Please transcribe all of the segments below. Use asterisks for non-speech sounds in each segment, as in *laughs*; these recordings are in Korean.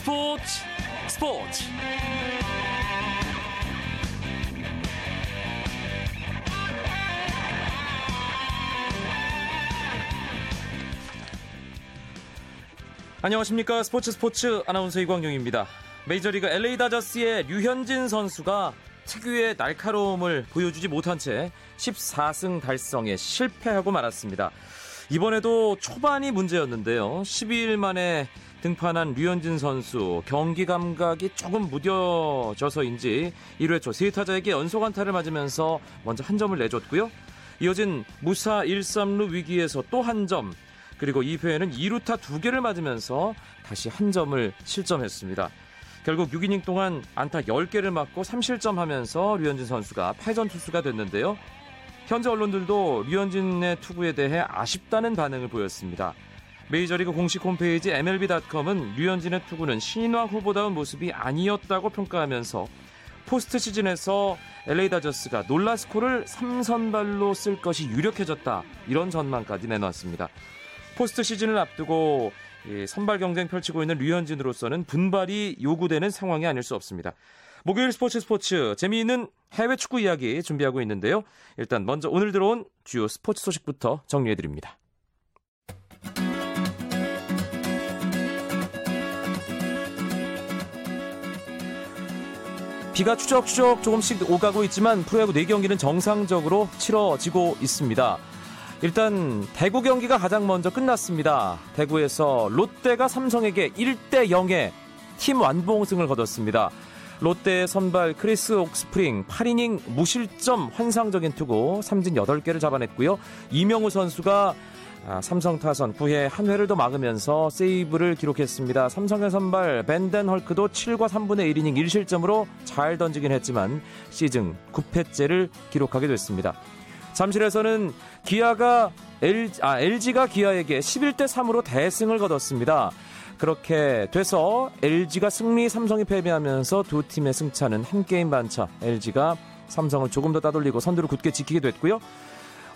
스포츠 스포츠 안녕하십니까 스포츠 스포츠 아나운서 이광용입니다. 메이저리그 LA 다저스의 류현진 선수가 특유의 날카로움을 보여주지 못한 채 14승 달성에 실패하고 말았습니다. 이번에도 초반이 문제였는데요. 12일 만에 등판한 류현진 선수 경기 감각이 조금 무뎌져서인지 1회 초 세타자에게 연속 안타를 맞으면서 먼저 한 점을 내줬고요. 이어진 무사 1, 3루 위기에서 또 한 점, 그리고 2회에는 2루타 2개를 맞으면서 다시 한 점을 실점했습니다. 결국 6이닝 동안 안타 10개를 맞고 3실점 하면서 류현진 선수가 패전 투수가 됐는데요. 현재 언론들도 류현진의 투구에 대해 아쉽다는 반응을 보였습니다. 메이저리그 공식 홈페이지 MLB.com은 류현진의 투구는 신인왕 후보다운 모습이 아니었다고 평가하면서 포스트 시즌에서 LA 다저스가 놀라스코를 3선발로 쓸 것이 유력해졌다 이런 전망까지 내놨습니다. 포스트 시즌을 앞두고 선발 경쟁 펼치고 있는 류현진으로서는 분발이 요구되는 상황이 아닐 수 없습니다. 목요일 스포츠 스포츠 재미있는 해외 축구 이야기 준비하고 있는데요. 일단 먼저 오늘 들어온 주요 스포츠 소식부터 정리해드립니다. 비가 추적추적 조금씩 오가고 있지만 프로야구 4경기는 정상적으로 치러지고 있습니다. 일단 대구 경기가 가장 먼저 끝났습니다. 대구에서 롯데가 삼성에게 1대 0의 팀 완봉승을 거뒀습니다. 롯데의 선발 크리스 옥스프링 8이닝 무실점 환상적인 투구 삼진 8개를 잡아냈고요. 이명우 선수가 아, 삼성 타선 9회 한 회를 더 막으면서 세이브를 기록했습니다. 삼성의 선발 밴덴헐크도 7과 3분의 1이닝 1실점으로 잘 던지긴 했지만 시즌 9패째를 기록하게 됐습니다. 잠실에서는 기아가 L, 아, LG가 기아에게 11대 3으로 대승을 거뒀습니다. 그렇게 돼서 LG가 승리, 삼성이 패배하면서 두 팀의 승차는 한 게임 반차. LG가 삼성을 조금 더 따돌리고 선두를 굳게 지키게 됐고요.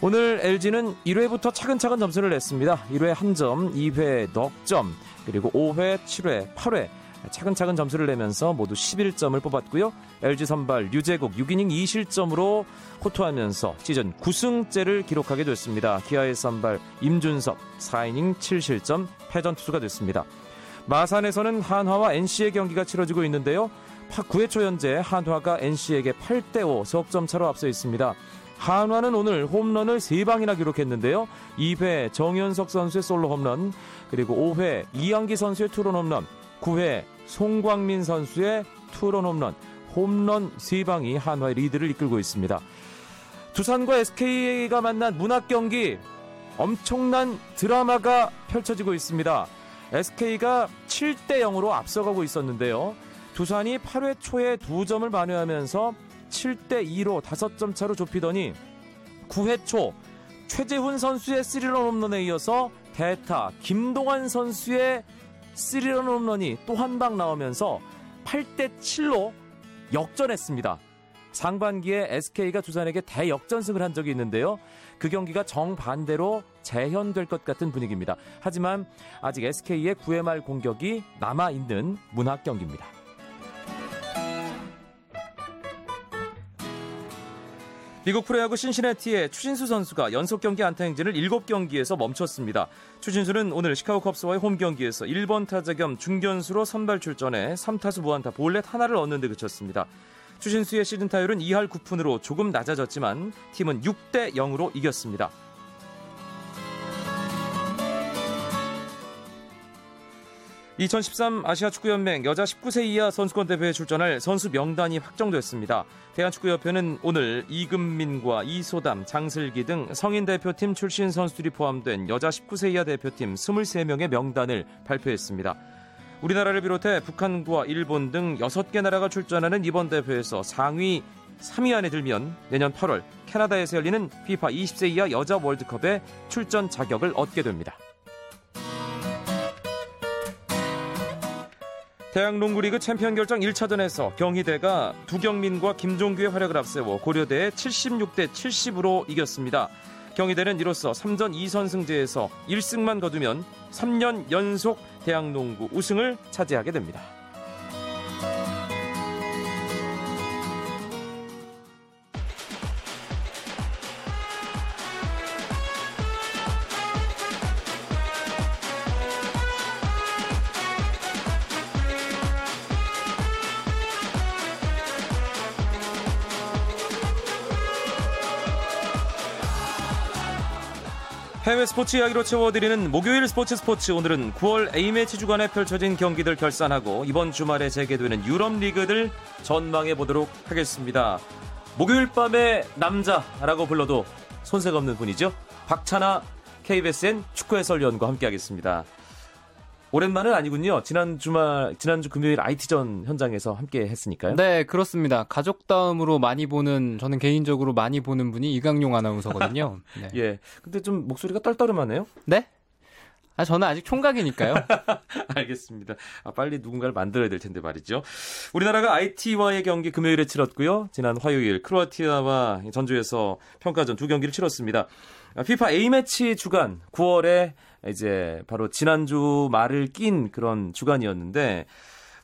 오늘 LG는 1회부터 차근차근 점수를 냈습니다. 1회 1점, 2회 넉 점, 그리고 5회, 7회, 8회 차근차근 점수를 내면서 모두 11점을 뽑았고요. LG 선발 유재국 6이닝 2실점으로 호투하면서 시즌 9승째를 기록하게 됐습니다. 기아의 선발 임준섭 4이닝 7실점 패전 투수가 됐습니다. 마산에서는 한화와 NC의 경기가 치러지고 있는데요. 9회 초 현재 한화가 NC에게 8대5 석점 차로 앞서 있습니다. 한화는 오늘 홈런을 3방이나 기록했는데요. 2회 정현석 선수의 솔로 홈런, 그리고 5회 이양기 선수의 투런 홈런, 9회 송광민 선수의 투런 홈런, 홈런 3방이 한화의 리드를 이끌고 있습니다. 두산과 SK가 만난 문학 경기 엄청난 드라마가 펼쳐지고 있습니다. SK가 7대 0으로 앞서가고 있었는데요. 두산이 8회 초에 2점을 만회하면서 7대 2로 5점 차로 좁히더니 9회 초 최재훈 선수의 3런 홈런에 이어서 대타 김동환 선수의 3런 홈런이 또 한 방 나오면서 8대 7로 역전했습니다. 상반기에 SK가 두산에게 대역전승을 한 적이 있는데요. 그 경기가 정반대로 재현될 것 같은 분위기입니다. 하지만 아직 SK의 9회 말 공격이 남아있는 문학 경기입니다. 미국 프로야구 신시내티의 추신수 선수가 연속 경기 안타 행진을 7경기에서 멈췄습니다. 추신수는 오늘 시카고 컵스와의 홈 경기에서 1번 타자 겸 중견수로 선발 출전해 3타수 무안타 볼넷 하나를 얻는 데 그쳤습니다. 추신수의 시즌 타율은 2할 9푼으로 조금 낮아졌지만 팀은 6대 0으로 이겼습니다. (2013) 아시아 축구연맹 여자 19세 이하 선수권 대회에 출전할 선수 명단이 확정됐습니다. 대한축구협회는 오늘 이금민과 이소담, 장슬기 등 성인 대표팀 출신 선수들이 포함된 여자 19세 이하 대표팀 23명의 명단을 발표했습니다. 우리나라를 비롯해 북한과 일본 등 6개 나라가 출전하는 이번 대회에서 상위 3위 안에 들면 내년 8월 캐나다에서 열리는 FIFA 20세 이하 여자 월드컵에 출전 자격을 얻게 됩니다. 대학 농구리그 챔피언 결정 1차전에서 경희대가 두경민과 김종규의 활약을 앞세워 고려대에 76대 70으로 이겼습니다. 경희대는 이로써 3전 2선승제에서 1승만 거두면 3년 연속 대학농구 우승을 차지하게 됩니다. 해외 스포츠 이야기로 채워드리는 목요일 스포츠 스포츠 오늘은 9월 A매치 주간에 펼쳐진 경기들 결산하고 이번 주말에 재개되는 유럽 리그들 전망해 보도록 하겠습니다. 목요일 밤의 남자라고 불러도 손색 없는 분이죠. 박찬아 KBSN 축구 해설위원과 함께하겠습니다. 오랜만은 아니군요. 지난 주말, 지난주 금요일 IT전 현장에서 함께 했으니까요. 네, 그렇습니다. 가족 다음으로 많이 보는, 저는 개인적으로 많이 보는 분이 이강용 아나운서거든요. *laughs* 네. 예. 근데 좀 목소리가 떨떠름하네요. 네? 아, 저는 아직 총각이니까요. *laughs* 알겠습니다. 아, 빨리 누군가를 만들어야 될 텐데 말이죠. 우리나라가 IT와의 경기 금요일에 치렀고요. 지난 화요일 크로아티아와 전주에서 평가전 두 경기를 치렀습니다. 피파 A매치 주간 9월에 이제 바로 지난주 말을 낀 그런 주간이었는데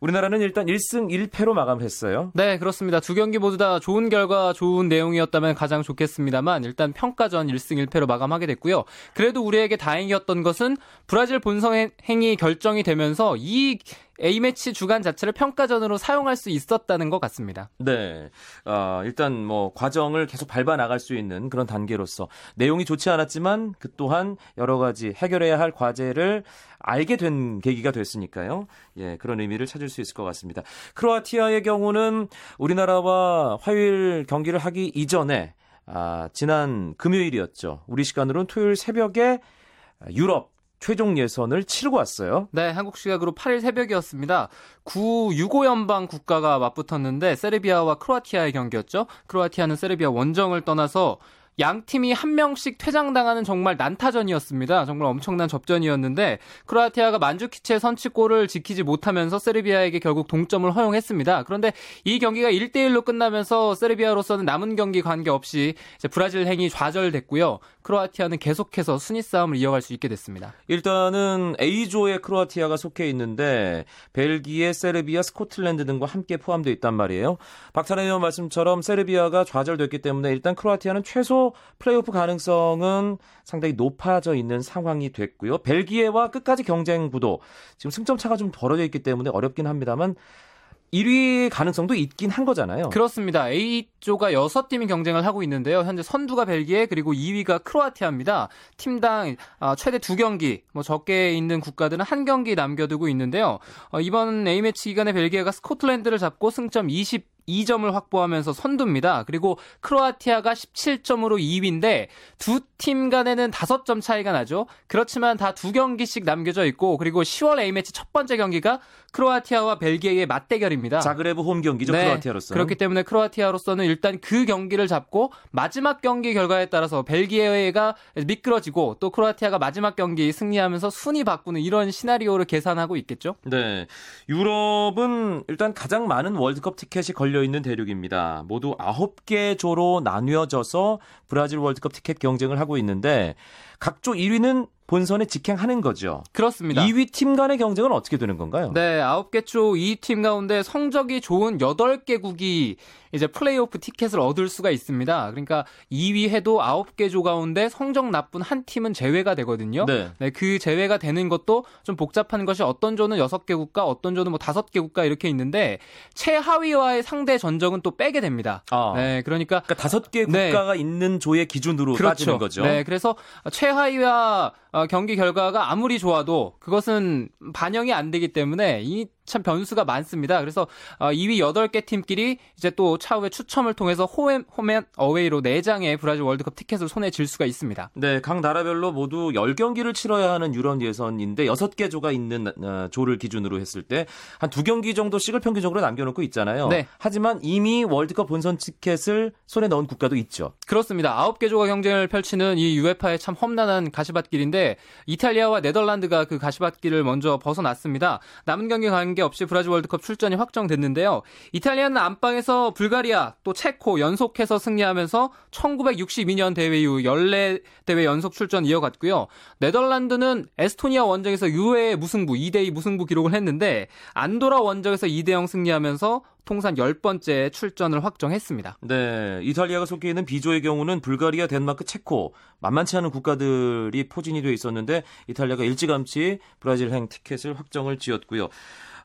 우리나라는 일단 1승 1패로 마감을 했어요. 네, 그렇습니다. 두 경기 모두 다 좋은 결과, 좋은 내용이었다면 가장 좋겠습니다만 일단 평가전 1승 1패로 마감하게 됐고요. 그래도 우리에게 다행이었던 것은 브라질 본성 행위 결정이 되면서 이 A매치 주간 자체를 평가전으로 사용할 수 있었다는 것 같습니다. 네. 어, 일단 뭐 과정을 계속 밟아 나갈 수 있는 그런 단계로서 내용이 좋지 않았지만 그 또한 여러 가지 해결해야 할 과제를 알게 된 계기가 됐으니까요. 예, 그런 의미를 찾을 수 있을 것 같습니다. 크로아티아의 경우는 우리나라와 화요일 경기를 하기 이전에 아, 지난 금요일이었죠. 우리 시간으로는 토요일 새벽에 유럽 최종 예선을 치르고 왔어요. 네, 한국 시각으로 8일 새벽이었습니다. 9 유고 연방 국가가 맞붙었는데 세르비아와 크로아티아의 경기였죠. 크로아티아는 세르비아 원정을 떠나서 양 팀이 한 명씩 퇴장당하는 정말 난타전이었습니다. 정말 엄청난 접전이었는데 크로아티아가 만주키치의 선취골을 지키지 못하면서 세르비아에게 결국 동점을 허용했습니다. 그런데 이 경기가 1대 1로 끝나면서 세르비아로서는 남은 경기 관계없이 브라질 행이 좌절됐고요. 크로아티아는 계속해서 순위 싸움을 이어갈 수 있게 됐습니다. 일단은 A조에 크로아티아가 속해 있는데 벨기에, 세르비아, 스코틀랜드 등과 함께 포함되어 있단 말이에요. 박찬혜 의원 말씀처럼 세르비아가 좌절됐기 때문에 일단 크로아티아는 최소 플레이오프 가능성은 상당히 높아져 있는 상황이 됐고요. 벨기에와 끝까지 경쟁 구도 지금 승점 차가 좀 벌어져 있기 때문에 어렵긴 합니다만 1위 가능성도 있긴 한 거잖아요. 그렇습니다. A조가 6팀이 경쟁을 하고 있는데요. 현재 선두가 벨기에 그리고 2위가 크로아티아입니다. 팀당 아, 최대 2경기, 뭐 적게 있는 국가들은 한 경기 남겨두고 있는데요. 어, 이번 A매치 기간에 벨기에가 스코틀랜드를 잡고 승점 20 2점을 확보하면서 선두입니다. 그리고 크로아티아가 17점으로 2위인데 두 팀 간에는 5점 차이가 나죠. 그렇지만 다 두 경기씩 남겨져 있고 그리고 10월 A매치 첫 번째 경기가 크로아티아와 벨기에의 맞대결입니다. 자그레브 홈 경기죠. 네, 크로아티아로서. 그렇기 때문에 크로아티아로서는 일단 그 경기를 잡고 마지막 경기 결과에 따라서 벨기에가 미끄러지고 또 크로아티아가 마지막 경기 승리하면서 순위 바꾸는 이런 시나리오를 계산하고 있겠죠. 네. 유럽은 일단 가장 많은 월드컵 티켓이 걸려 있는 대륙입니다. 모두 9개 조로 나뉘어져서 브라질 월드컵 티켓 경쟁을 하고 있는데 각조 1위는 본선에 직행하는 거죠. 그렇습니다. 2위 팀 간의 경쟁은 어떻게 되는 건가요? 네, 9개 조 2팀 가운데 성적이 좋은 8개국이 이제 플레이오프 티켓을 얻을 수가 있습니다. 그러니까 2위 해도 9개 조 가운데 성적 나쁜 한 팀은 제외가 되거든요. 네. 네. 그 제외가 되는 것도 좀 복잡한 것이 어떤 조는 6개 국가, 어떤 조는 뭐 5개 국가 이렇게 있는데 최하위와의 상대 전적은 또 빼게 됩니다. 아. 네, 그러니까 그러니까 5개 국가가 네. 있는 조의 기준으로 그렇죠. 따지는 거죠. 네, 그래서 최하위와 어, 경기 결과가 아무리 좋아도 그것은 반영이 안 되기 때문에 이 참 변수가 많습니다. 그래서 2위 어, 8개 팀끼리 이제 또 차후에 추첨을 통해서 홈, 홈앤 어웨이로 4장의 브라질 월드컵 티켓을 손에 쥘 수가 있습니다. 네, 각 나라별로 모두 10경기를 치러야 하는 유럽 예선인데 6개 조가 있는 어, 조를 기준으로 했을 때한두 경기 정도씩을 평균적으로 남겨놓고 있잖아요. 네. 하지만 이미 월드컵 본선 티켓을 손에 넣은 국가도 있죠. 그렇습니다. 9개 조가 경쟁을 펼치는 이 UEFA의 참 험난한 가시밭길인데 이탈리아와 네덜란드가 그 가시밭길을 먼저 벗어났습니다. 남은 경기 관계 관계 없이 브라질 월드컵 출전이 확정됐는데요. 이탈리아는 안방에서 불가리아 또 체코 연속해서 승리하면서 1962년 대회 이후 14대회 연속 출전 이어갔고요. 네덜란드는 에스토니아 원정에서 유해 무승부 2대2 무승부 기록을 했는데 안도라 원정에서 2대0 승리하면서 통산 10번째 출전을 확정했습니다. 네, 이탈리아가 속해 있는 B조의 경우는 불가리아, 덴마크, 체코 만만치 않은 국가들이 포진이 돼 있었는데 이탈리아가 일찌감치 브라질행 티켓을 확정을 지었고요.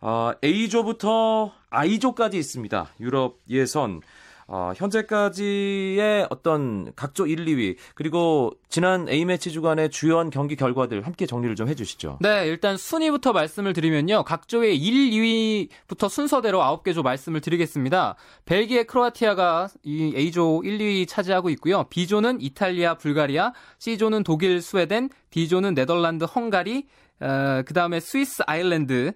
어, A조부터 I조까지 있습니다. 유럽 예선. 어, 현재까지의 어떤 각조 1, 2위 그리고 지난 A매치 주간의 주요한 경기 결과들 함께 정리를 좀 해주시죠. 네, 일단 순위부터 말씀을 드리면요. 각조의 1, 2위부터 순서대로 9개 조 말씀을 드리겠습니다. 벨기에, 크로아티아가 이 A조 1, 2위 차지하고 있고요. B조는 이탈리아, 불가리아, C조는 독일, 스웨덴, D조는 네덜란드, 헝가리, 어, 그 다음에 스위스, 아이슬란드,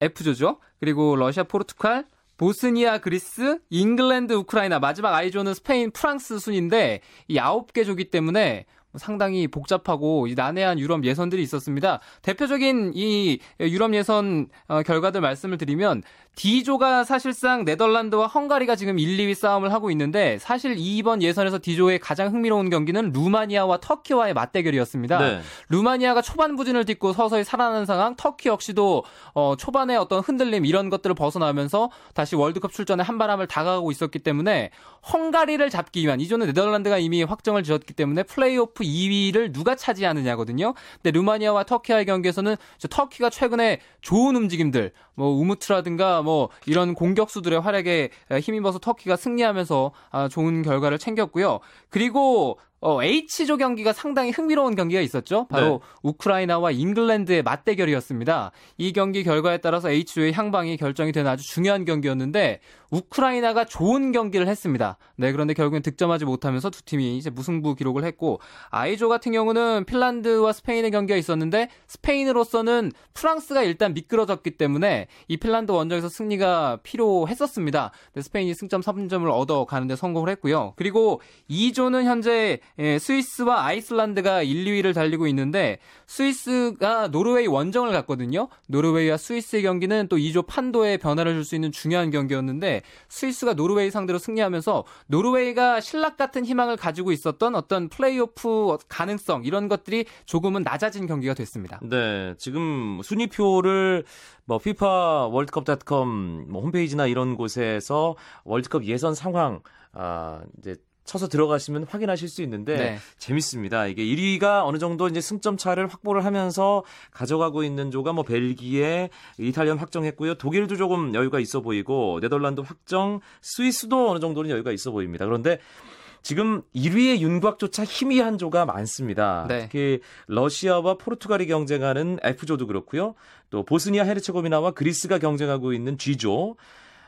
E조죠. 그리고 러시아, 포르투갈, 보스니아, 그리스, 잉글랜드, 우크라이나, 마지막 I조는 스페인, 프랑스 순인데 이 아홉 개 조기 때문에 상당히 복잡하고 난해한 유럽 예선들이 있었습니다. 대표적인 이 유럽 예선 어, 결과들 말씀을 드리면 D조가 사실상 네덜란드와 헝가리가 지금 1, 2위 싸움을 하고 있는데 사실 이번 예선에서 D조의 가장 흥미로운 경기는 루마니아와 터키와의 맞대결이었습니다. 네. 루마니아가 초반 부진을 딛고 서서히 살아나는 상황, 터키 역시도 어, 초반에 어떤 흔들림 이런 것들을 벗어나면서 다시 월드컵 출전에 한바람을 다가가고 있었기 때문에 헝가리를 잡기 위한 이조는 네덜란드가 이미 확정을 지었기 때문에 플레이오프 2위를 누가 차지하느냐거든요. 근데 루마니아와 터키와의 경기에서는 터키가 최근에 좋은 움직임들, 뭐 우무트라든가 뭐 이런 공격수들의 활약에 힘입어서 터키가 승리하면서 아, 좋은 결과를 챙겼고요. 그리고 어, H조 경기가 상당히 흥미로운 경기가 있었죠. 바로 네. 우크라이나와 잉글랜드의 맞대결이었습니다. 이 경기 결과에 따라서 H조의 향방이 결정이 되는 아주 중요한 경기였는데 우크라이나가 좋은 경기를 했습니다. 네, 그런데 결국엔 득점하지 못하면서 두 팀이 이제 무승부 기록을 했고 I조 같은 경우는 핀란드와 스페인의 경기가 있었는데 스페인으로서는 프랑스가 일단 미끄러졌기 때문에 이 핀란드 원정에서 승리가 필요했었습니다. 스페인이 승점 3점을 얻어 가는데 성공을 했고요. 그리고 E조는 현재 예, 스위스와 아이슬란드가 1, 2위를 달리고 있는데 스위스가 노르웨이 원정을 갔거든요. 노르웨이와 스위스의 경기는 또 E조 판도에 변화를 줄 수 있는 중요한 경기였는데 스위스가 노르웨이 상대로 승리하면서 노르웨이가 실낱 같은 희망을 가지고 있었던 어떤 플레이오프 가능성 이런 것들이 조금은 낮아진 경기가 됐습니다. 네, 지금 순위표를 뭐 피파 월드컵닷컴 뭐 홈페이지나 이런 곳에서 월드컵 예선 상황 아 이제 쳐서 들어가시면 확인하실 수 있는데 네. 재밌습니다. 이게 1위가 어느 정도 이제 승점 차를 확보를 하면서 가져가고 있는 조가 뭐 벨기에, 이탈리아 확정했고요. 독일도 조금 여유가 있어 보이고 네덜란드 확정, 스위스도 어느 정도는 여유가 있어 보입니다. 그런데 지금 1위의 윤곽조차 희미한 조가 많습니다. 네. 특히 러시아와 포르투갈이 경쟁하는 F조도 그렇고요. 또 보스니아 헤르체고비나와 그리스가 경쟁하고 있는 G조,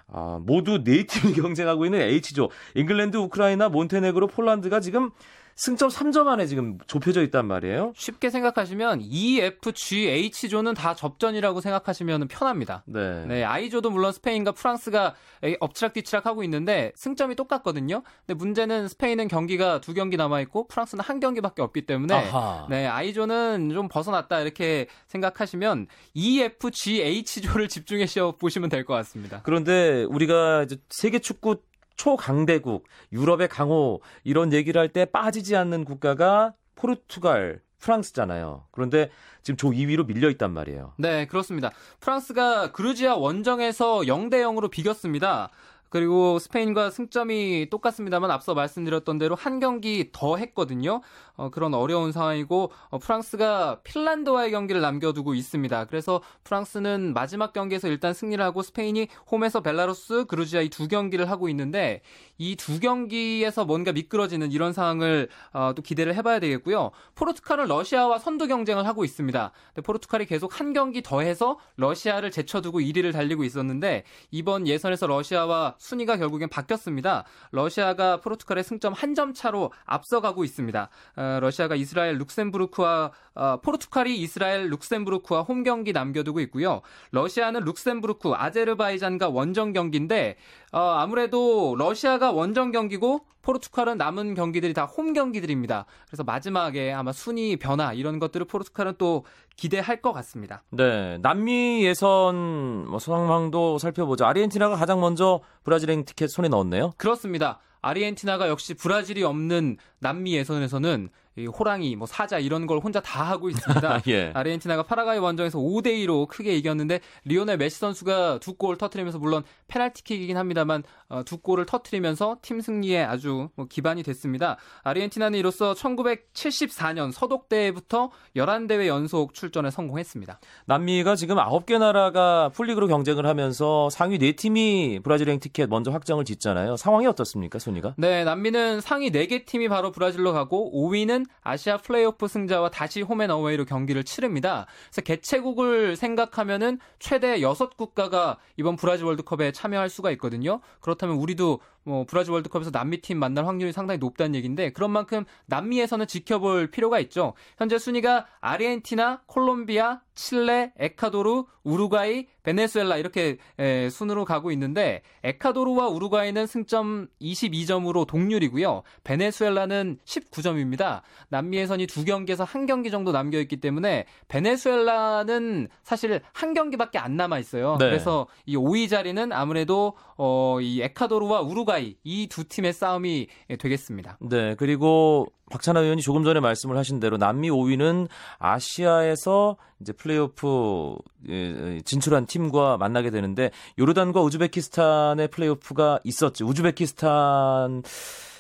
아, 모두 네 팀이 *laughs* 경쟁하고 있는 H조. 잉글랜드, 우크라이나, 몬테네그로, 폴란드가 지금 승점 3점 안에 지금 좁혀져 있단 말이에요. 쉽게 생각하시면 E, F, G, H조는 다 접전이라고 생각하시면 편합니다. 네. 네. I조도 물론 스페인과 프랑스가 엎치락뒤치락 하고 있는데 승점이 똑같거든요. 근데 문제는 스페인은 경기가 두 경기 남아 있고 프랑스는 한 경기밖에 없기 때문에 아하. 네, I조는 좀 벗어났다 이렇게 생각하시면 E, F, G, H조를 집중해 *laughs* 보시면 될 것 같습니다. 그런데 우리가 이제 세계 축구 초강대국, 유럽의 강호 이런 얘기를 할 때 빠지지 않는 국가가 포르투갈, 프랑스잖아요. 그런데 지금 조 2위로 밀려 있단 말이에요. 네, 그렇습니다. 프랑스가 그루지아 원정에서 0대 0으로 비겼습니다. 그리고 스페인과 승점이 똑같습니다만 앞서 말씀드렸던 대로 한 경기 더 했거든요. 어, 그런 어려운 상황이고 어, 프랑스가 핀란드와의 경기를 남겨두고 있습니다. 그래서 프랑스는 마지막 경기에서 일단 승리를 하고 스페인이 홈에서 벨라루스, 그루지아 이 두 경기를 하고 있는데 이 두 경기에서 뭔가 미끄러지는 이런 상황을 어, 또 기대를 해봐야 되겠고요. 포르투갈은 러시아와 선두 경쟁을 하고 있습니다. 포르투갈이 계속 한 경기 더 해서 러시아를 제쳐두고 1위를 달리고 있었는데 이번 예선에서 러시아와 순위가 결국엔 바뀌었습니다. 러시아가 포르투갈의 승점 한 점 차로 앞서가고 있습니다. 어, 러시아가 이스라엘 룩셈부르크와 어, 포르투갈이 이스라엘 룩셈부르크와 홈 경기 남겨두고 있고요. 러시아는 룩셈부르크, 아제르바이잔과 원정 경기인데 어, 아무래도 러시아가 원정 경기고 포르투갈은 남은 경기들이 다 홈 경기들입니다. 그래서 마지막에 아마 순위 변화 이런 것들을 포르투갈은 또 기대할 것 같습니다. 네, 남미 예선 뭐 상황도 살펴보죠. 아르헨티나가 가장 먼저 브라질행 티켓 손에 넣었네요. 그렇습니다. 아르헨티나가 역시 브라질이 없는 남미 예선에서는 호랑이, 뭐 사자 이런 걸 혼자 다 하고 있습니다. *laughs* 예. 아르헨티나가 파라과이 원정에서 5대 2로 크게 이겼는데 리오넬 메시 선수가 두 골 터트리면서 물론 페널티킥이긴 합니다만 어, 두 골을 터트리면서 팀 승리에 아주 뭐 기반이 됐습니다. 아르헨티나는 이로써 1974년 서독대회부터 11대회 연속 출전에 성공했습니다. 남미가 지금 9개 나라가 풀리그로 경쟁을 하면서 상위 4팀이 브라질행 티켓 먼저 확정을 짓잖아요. 상황이 어떻습니까, 순위가? 네, 남미는 상위 4개 팀이 바로 브라질로 가고 5위는 아시아 플레이오프 승자와 다시 홈앤어웨이로 경기를 치릅니다. 그래서 개최국을 생각하면은 최대 6 국가가 이번 브라질 월드컵에 참여할 수가 있거든요. 그렇다면 우리도 뭐 브라질 월드컵에서 남미 팀 만날 확률이 상당히 높다는 얘기인데 그런 만큼 남미에서는 지켜볼 필요가 있죠. 현재 순위가 아르헨티나, 콜롬비아, 칠레, 에콰도르, 우루과이, 베네수엘라 이렇게 에, 순으로 가고 있는데 에콰도르와 우루과이는 승점 22점으로 동률이고요. 베네수엘라는 19점입니다. 남미 예선이 두 경기에서 한 경기 정도 남겨 있기 때문에 베네수엘라는 사실 한 경기밖에 안 남아 있어요. 네. 그래서 이 5위 자리는 아무래도 어, 이 에콰도르와 우루과이 이 두 팀의 싸움이 되겠습니다. 네, 그리고 박찬하 의원이 조금 전에 말씀을 하신 대로 남미 5위는 아시아에서 이제 플레이오프 예, 진출한 팀과 만나게 되는데 요르단과 우즈베키스탄의 플레이오프가 있었죠. 우즈베키스탄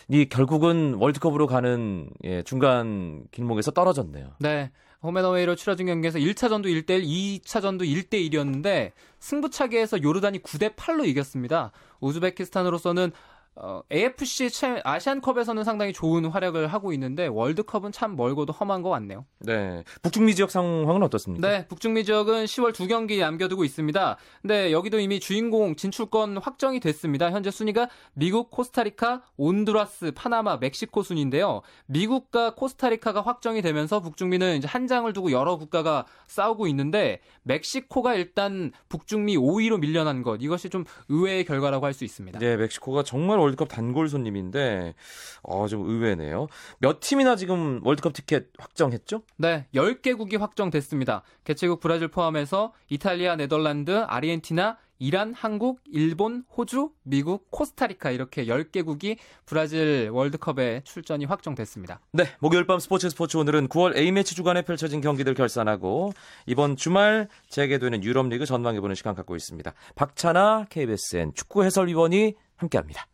이 결국은 월드컵으로 가는 예, 중간 길목에서 떨어졌네요. 네. 홈앤어웨이로 치러진 경기에서 1차전도 1대1, 2차전도 1대1이었는데 승부차기에서 요르단이 9대 8로 이겼습니다. 우즈베키스탄으로서는 어, AFC 아시안컵에서는 상당히 좋은 활약을 하고 있는데 월드컵은 참 멀고도 험한 것 같네요. 네. 북중미 지역 상황은 어떻습니까? 네, 북중미 지역은 10월 두 경기 남겨두고 있습니다. 근데 여기도 이미 주인공 진출권 확정이 됐습니다. 현재 순위가 미국, 코스타리카, 온두라스, 파나마, 멕시코 순인데요. 미국과 코스타리카가 확정이 되면서 북중미는 이제 한 장을 두고 여러 국가가 싸우고 있는데 멕시코가 일단 북중미 5위로 밀려난 것 이것이 좀 의외의 결과라고 할 수 있습니다. 네, 멕시코가 정말 월드컵 단골 손님인데 어, 좀 의외네요. 몇 팀이나 지금 월드컵 티켓 확정했죠? 네, 10개국이 확정됐습니다. 개최국 브라질 포함해서 이탈리아, 네덜란드, 아르헨티나, 이란, 한국, 일본, 호주, 미국, 코스타리카 이렇게 10개국이 브라질 월드컵에 출전이 확정됐습니다. 네, 목요일 밤 스포츠 스포츠 오늘은 9월 A매치 주간에 펼쳐진 경기들 결산하고 이번 주말 재개되는 유럽리그 전망해보는 시간 갖고 있습니다. 박찬아 KBSN 축구 해설위원이 함께합니다.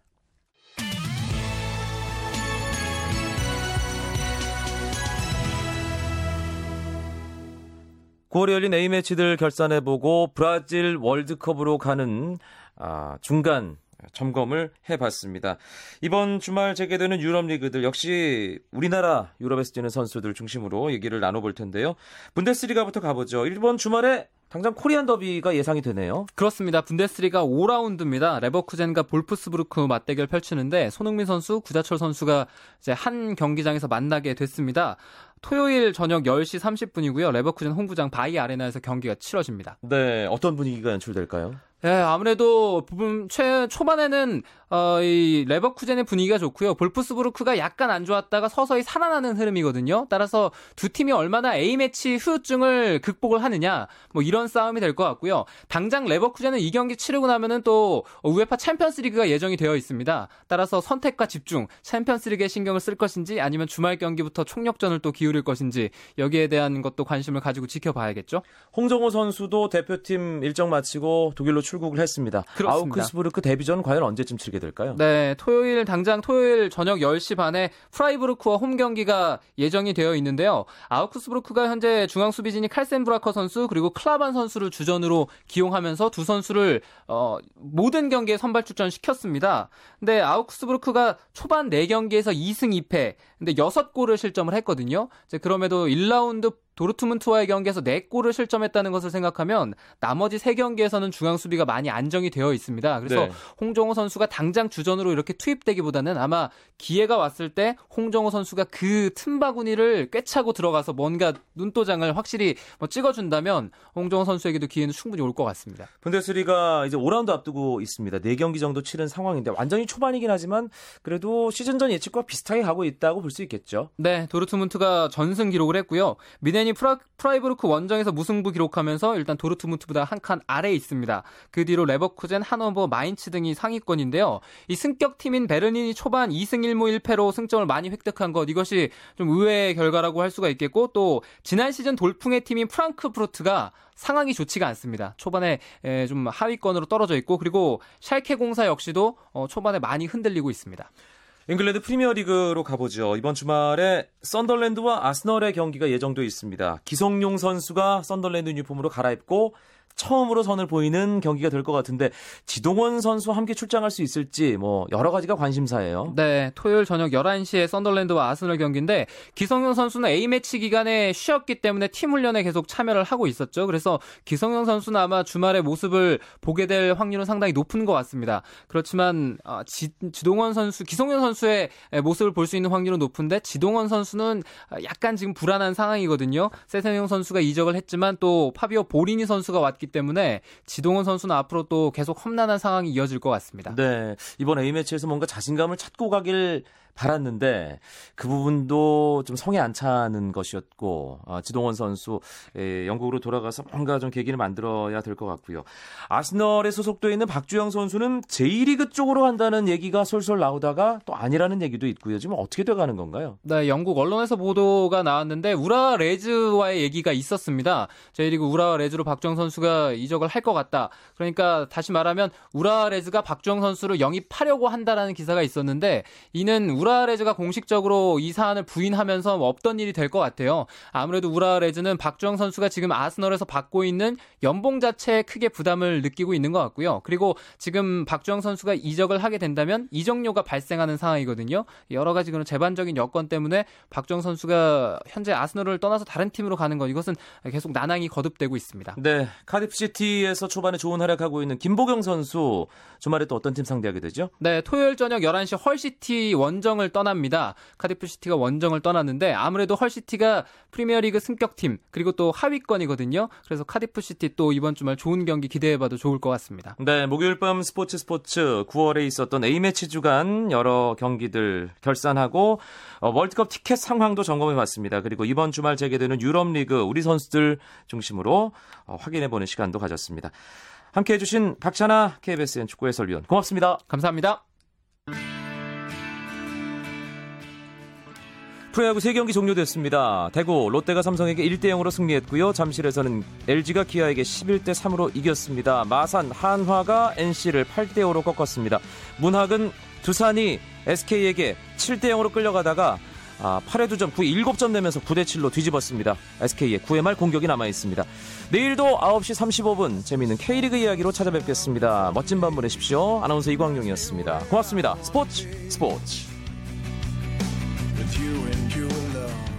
9월에 열린 A매치들 결산해보고 브라질 월드컵으로 가는 아, 중간 점검을 해봤습니다. 이번 주말 재개되는 유럽 리그들 역시 우리나라 유럽에서 뛰는 선수들 중심으로 얘기를 나눠볼 텐데요. 분데스리가부터 가보죠. 이번 주말에 당장 코리안 더비가 예상이 되네요. 그렇습니다. 분데스리가 5라운드입니다. 레버쿠젠과 볼프스부르크 맞대결 펼치는데 손흥민 선수, 구자철 선수가 이제 한 경기장에서 만나게 됐습니다. 토요일 저녁 10시 30분이고요. 레버쿠젠 홈구장 바이 아레나에서 경기가 치러집니다. 네, 어떤 분위기가 연출될까요? 예, 아무래도 부분 최 초반에는 어, 이 레버쿠젠의 분위기가 좋고요. 볼프스부르크가 약간 안 좋았다가 서서히 살아나는 흐름이거든요. 따라서 두 팀이 얼마나 A 매치 후유증을 극복을 하느냐, 뭐 이런 싸움이 될 것 같고요. 당장 레버쿠젠은 이 경기 치르고 나면은 또 우에파 챔피언스리그가 예정이 되어 있습니다. 따라서 선택과 집중, 챔피언스리그에 신경을 쓸 것인지 아니면 주말 경기부터 총력전을 또 기울일 것인지 여기에 대한 것도 관심을 가지고 지켜봐야겠죠. 홍정호 선수도 대표팀 일정 마치고 독일로 출국을 했습니다. 그렇습니다. 아우크스부르크 데뷔전 과연 언제쯤 치르게 될까요? 네, 토요일 당장 토요일 저녁 10시 반에 프라이부르크와 홈 경기가 예정이 되어 있는데요. 아우크스부르크가 현재 중앙 수비진이 칼센브라커 선수 그리고 클라반 선수를 주전으로 기용하면서 두 선수를 어, 모든 경기에 선발 출전 시켰습니다. 근데 아우크스부르크가 초반 4경기에서 2승 2패. 근데 6골을 실점을 했거든요. 이제 그럼에도 1라운드 도르트문트와의 경기에서 4골을 실점했다는 것을 생각하면 나머지 3경기에서는 중앙 수비가 많이 안정이 되어 있습니다. 그래서 네. 홍정호 선수가 당장 주전으로 이렇게 투입되기보다는 아마 기회가 왔을 때 홍정호 선수가 그 틈바구니를 꿰차고 들어가서 뭔가 눈도장을 확실히 뭐 찍어준다면 홍정호 선수에게도 기회는 충분히 올 것 같습니다. 분데스리가 이제 5라운드 앞두고 있습니다. 4경기 정도 치른 상황인데 완전히 초반이긴 하지만 그래도 시즌 전 예측과 비슷하게 가고 있다고 볼수 있겠죠. 네, 도르트문트가 전승 기록을 했고요. 뮌헨이 프라, 프라이부르크 원정에서 무승부 기록하면서 일단 도르트문트보다 한 칸 아래에 있습니다. 그 뒤로 레버쿠젠, 하노버, 마인츠 등이 상위권인데요. 이 승격 팀인 베를린이 초반 2승 1무 1패로 승점을 많이 획득한 것 이것이 좀 의외의 결과라고 할 수가 있겠고 또 지난 시즌 돌풍의 팀인 프랑크푸르트가 상황이 좋지가 않습니다. 초반에 좀 하위권으로 떨어져 있고 그리고 샬케 공사 역시도 어, 초반에 많이 흔들리고 있습니다. 잉글랜드 프리미어리그로 가보죠. 이번 주말에 썬덜랜드와 아스널의 경기가 예정돼 있습니다. 기성용 선수가 썬덜랜드 유니폼으로 갈아입고 처음으로 선을 보이는 경기가 될 것 같은데 지동원 선수와 함께 출장할 수 있을지 뭐 여러 가지가 관심사예요. 네, 토요일 저녁 11시에 썬덜랜드와 아스널 경기인데 기성용 선수는 A매치 기간에 쉬었기 때문에 팀 훈련에 계속 참여를 하고 있었죠. 그래서 기성용 선수는 아마 주말에 모습을 보게 될 확률은 상당히 높은 것 같습니다. 그렇지만 아, 지, 지동원 선수, 기성용 선수의 모습을 볼 수 있는 확률은 높은데 지동원 선수는 약간 지금 불안한 상황이거든요. 세세용 선수가 이적을 했지만 또 파비오 보리니 선수가 왔기 있기 때문에 지동원 선수는 앞으로 또 계속 험난한 상황이 이어질 것 같습니다. 네. 이번 A매치에서 뭔가 자신감을 찾고 가길 바랐는데 그 부분도 좀 성에 안 차는 것이었고 아, 지동원 선수 에, 영국으로 돌아가서 뭔가 좀 계기를 만들어야 될 것 같고요. 아스널에 소속돼 있는 박주영 선수는 제1리그 쪽으로 한다는 얘기가 솔솔 나오다가 또 아니라는 얘기도 있고요. 지금 어떻게 돼가는 건가요? 네, 영국 언론에서 보도가 나왔는데 우라 레즈와의 얘기가 있었습니다. 제1리그 우라 레즈로 박주영 선수가 이적을 할 것 같다. 그러니까 다시 말하면 우라 레즈가 박주영 선수를 영입하려고 한다라는 기사가 있었는데 이는 우라레즈가 공식적으로 이 사안을 부인하면서 없던 일이 될 것 같아요. 아무래도 우라레즈는 박주영 선수가 지금 아스널에서 받고 있는 연봉 자체에 크게 부담을 느끼고 있는 것 같고요. 그리고 지금 박주영 선수가 이적을 하게 된다면 이적료가 발생하는 상황이거든요. 여러 가지 그런 제반적인 여건 때문에 박주영 선수가 현재 아스널을 떠나서 다른 팀으로 가는 것 이것은 계속 난항이 거듭되고 있습니다. 네, 카디프 시티에서 초반에 좋은 활약하고 있는 김보경 선수 주말에 또 어떤 팀 상대하게 되죠? 네, 토요일 저녁 11시 헐시티 원정 원정을 떠납니다. 카디프 시티가 원정을 떠났는데 아무래도 헐 시티가 프리미어리그 승격팀 그리고 또 하위권이거든요. 그래서 카디프 시티 또 이번 주말 좋은 경기 기대해봐도 좋을 것 같습니다. 네, 목요일 밤 스포츠 스포츠 9월에 있었던 A매치 주간 여러 경기들 결산하고 어, 월드컵 티켓 상황도 점검해봤습니다. 그리고 이번 주말 재개되는 유럽 리그 우리 선수들 중심으로 어, 확인해보는 시간도 가졌습니다. 함께 해주신 박찬아 KBSN 축구 해설위원 고맙습니다. 감사합니다. 프로야구 3경기 종료됐습니다. 대구 롯데가 삼성에게 1대 0으로 승리했고요. 잠실에서는 LG가 기아에게 11대 3으로 이겼습니다. 마산 한화가 NC를 8대 5로 꺾었습니다. 문학은 두산이 SK에게 7대 0으로 끌려가다가 아, 8회 2점, 9회 7점 내면서 9대 7로 뒤집었습니다. SK의 9회 말 공격이 남아 있습니다. 내일도 9시 35분 재미있는 K리그 이야기로 찾아뵙겠습니다. 멋진 밤 보내십시오. 아나운서 이광용이었습니다. 고맙습니다. 스포츠 스포츠. with you and you alone.